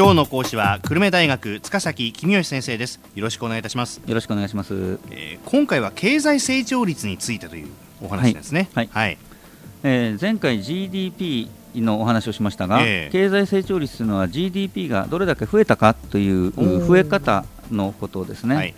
今日の講師は久留米大学塚崎公義先生です。よろしくお願いいたします、よろしくお願いします。えー今回は経済成長率についてというお話ですね。はい。はい、えー前回 GDP のお話をしましたが、ええ。経済成長率というのは GDP がどれだけ増えたかというー。増え方のことですね。はい。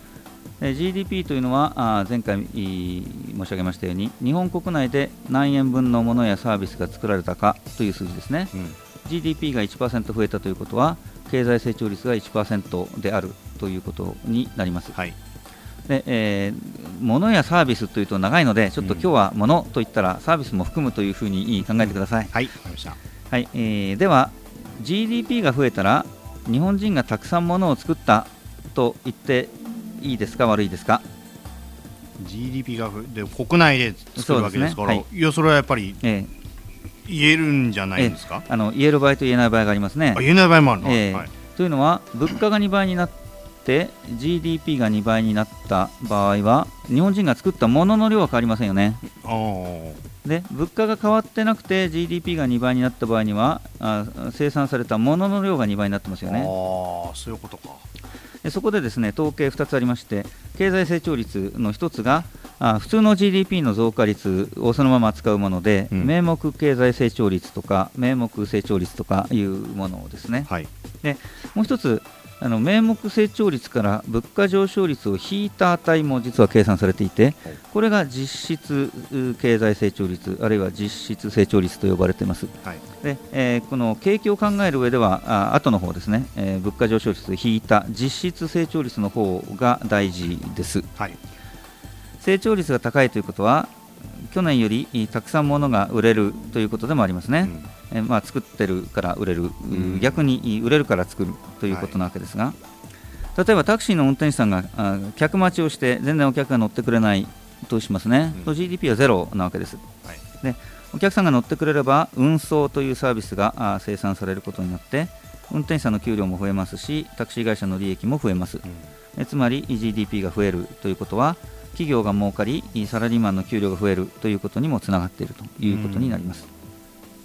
えー GDP というのはあー前回いい申し上げましたように日本国内で何円分のものやサービスが作られたかという数字ですね。うん。GDP が1%増えたということは経済成長率が1%であるということになります。はい。で、えー物やサービスというと長いのでちょっと今日は物といったらサービスも含むというふうに考えてください。はいわかりました。はいえーでは GDP が増えたら日本人がたくさん物を作ったと言っていいですか悪いですか、GDP がふで国内で作るわけですからそうですね。い。やそれはやっぱりえ言えるんじゃないんですか、ーあの言える場合と言えない場合がありますね。あ。言えない場合もあるの、えーはい、というのは物価が2倍になって GDP が2倍になった場合は日本人が作ったものの量は変わりませんよね。で物価が変わってなくて GDP が2倍になった場合にはあ生産されたものの量が2倍になってますよね。あーそういうことか。でそこでですね統計2つありまして経済成長率の1つがあ普通の GDP の増加率をそのまま扱うもので、うん。名目経済成長率とか名目成長率とかいうものですね。はい。もう1つあの名目成長率から物価上昇率を引いた値も実は計算されていてはい。これが実質う経済成長率あるいは実質成長率と呼ばれています。はい。で、えーこの景気を考える上ではあ後の方ですね、えー物価上昇率を引いた実質成長率の方が大事です。はい成長率が高いということは去年よりいたくさん物が売れるということでもありますね、えーまあ、作ってるから売れる、ん。逆にい売れるから作るということなわけですが、例えばタクシーの運転手さんがあ客待ちをして全然お客が乗ってくれないとしますね、うん。と GDP はゼロなわけです。はい。でお客さんが乗ってくれれば運送というサービスがあ生産されることになって運転手さんの給料も増えますしタクシー会社の利益も増えます。うん。えつまり GDP が増えるということは企業が儲かりサラリーマンの給料が増えるということにもつながっているということになります。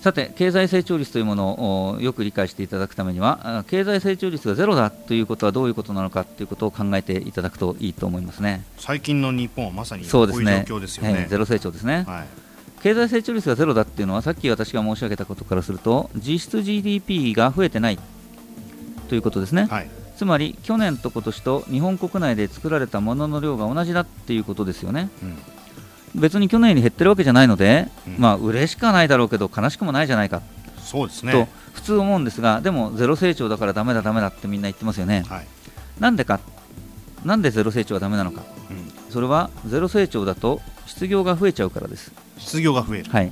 さて経済成長率というものをおよく理解していただくためにはあ経済成長率がゼロだということはどういうことなのかということを考えていただくといいと思いますね。最近の日本はまさにこいうそううですね状況ですよねええゼロ成長ですね。はい経済成長率がゼロだっていうのはさっき私が申し上げたことからすると実質 GDP が増えてないということですね、はいつまり去年と今年と日本国内で作られたものの量が同じだっていうことですよね。うん。別に去年より減ってるわけじゃないので、うん。まあ嬉しくはないだろうけど悲しくもないじゃないか。そうですとね普通思うんですが、でもゼロ成長だからダメだダメだってみんな言ってますよね。はい。なんでか？なんでゼロ成長はダメなのか。うん。それはゼロ成長だと失業が増えちゃうからです。失業が増える。はい、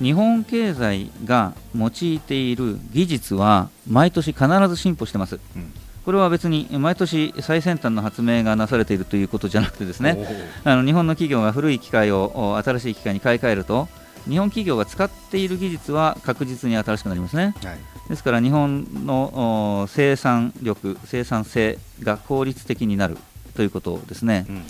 日本経済が用いている技術は毎年必ず進歩してます。うんこれは別に毎年最先端の発明がなされているということじゃなくてですねあの日本の企業が古い機械をお新しい機械に買い替えると日本企業が使っている技術は確実に新しくなりますね。はい。ですから日本のお生産力生産性が効率的になるということですね。うん。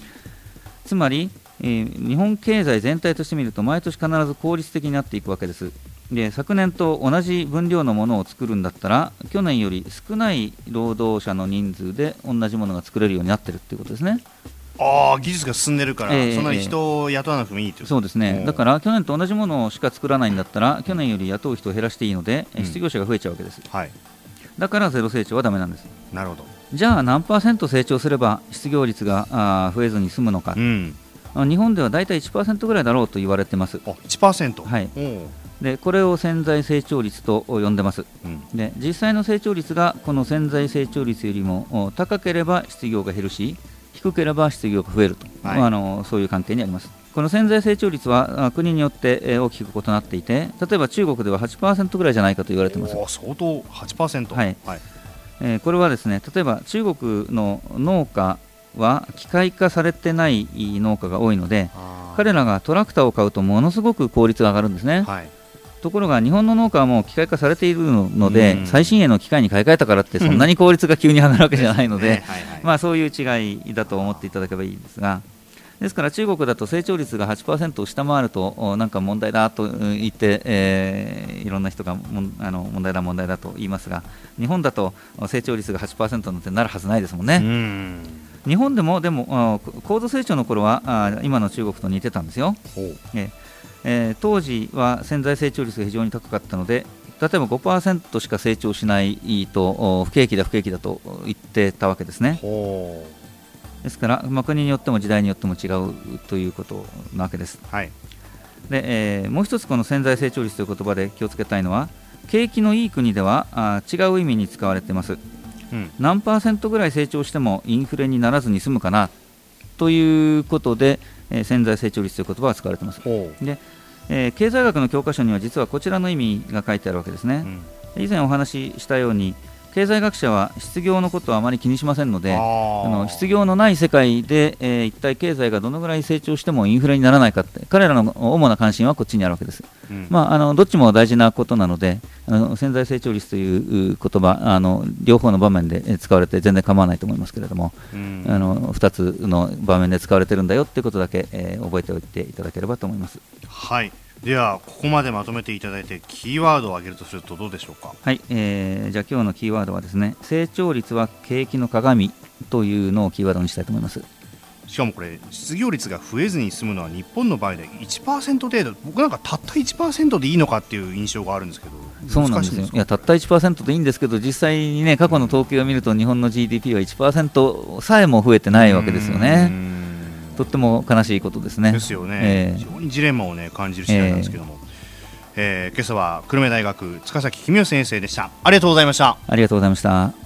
つまり、えー日本経済全体として見ると毎年必ず効率的になっていくわけですで昨年と同じ分量のものを作るんだったら去年より少ない労働者の人数で同じものが作れるようになってるっていうことですね。ああ技術が進んでるから、ええそんなに人を雇わなくてもいいというそうですね。うん。だから去年と同じものしか作らないんだったら去年より雇う人を減らしていいので、うん。失業者が増えちゃうわけです。はい。だからゼロ成長はダメなんです。なるほど。じゃあ何パーセント成長すれば失業率があー増えずに済むのか。うん。あ日本では大体1%ぐらいだろうと言われてます。あ1%はいでこれを潜在成長率と呼んでます。うん。で実際の成長率がこの潜在成長率よりもお高ければ失業が減るし低ければ失業が増えると、はい。あのそういう関係にあります。この潜在成長率はあ国によってえー大きく異なっていて例えば中国では8%ぐらいじゃないかと言われてます、相当8%はい。はい。えーこれはですね例えば中国の農家は機械化されてない農家が多いので彼らがトラクターを買うとものすごく効率が上がるんですね、はいところが日本の農家はもう機械化されているので、うん。最新鋭の機械に買い替えたからってそんなに効率が急に上がるわけじゃないので、ねはいはいまあ、そういう違いだと思っていただければいいんですが。ですから中国だと成長率が8%を下回るとなんか問題だと言って、えー、いろんな人がもあの問題だ問題だと言いますが日本だと成長率が8%なんてなるはずないですもんね。ん日本でもでも高度成長の頃は今の中国と似てたんですよ。ええー、当時は潜在成長率が非常に高かったので例えば5%しか成長しないと不景気だ不景気だと言ってたわけですね。ですから、まあ、国によっても時代によっても違うということなわけです。はい、で、えー、もう一つこの潜在成長率という言葉で気をつけたいのは景気のいい国ではあ違う意味に使われています、うん、何パーセントぐらい成長してもインフレにならずに済むかなということで、えー、潜在成長率という言葉が使われています。で、えー、経済学の教科書には実はこちらの意味が書いてあるわけですね、うん、以前お話ししたように経済学者は失業のことはあまり気にしませんのであの失業のない世界で、えー、一体経済がどのぐらい成長してもインフレにならないかって彼らの主な関心はこっちにあるわけです、うん、まあ、あのどっちも大事なことなのであの潜在成長率という言葉あの両方の場面で使われて全然構わないと思いますけれども、うん、あの2つの場面で使われてるんだよっていうことだけ、えー、覚えておいていただければと思います。はいではここまでまとめていただいてキーワードを挙げるとするとどうでしょうか？はい、えー、じゃあ今日のキーワードはですね成長率は景気の鏡というのをキーワードにしたいと思います。しかもこれ失業率が増えずに済むのは日本の場合で1%程度僕なんかたった1%でいいのかっていう印象があるんですけどそうなんですよ。いやたった1%でいいんですけど実際にね過去の統計を見ると日本の GDP は1%さえも増えてないわけですよね。とっても悲しいことですね。ですよね、えー、非常にジレンマを、ね、感じる次第なんですけども、えー、えー、今朝は久留米大学塚崎公義先生でした。ありがとうございました。ありがとうございました。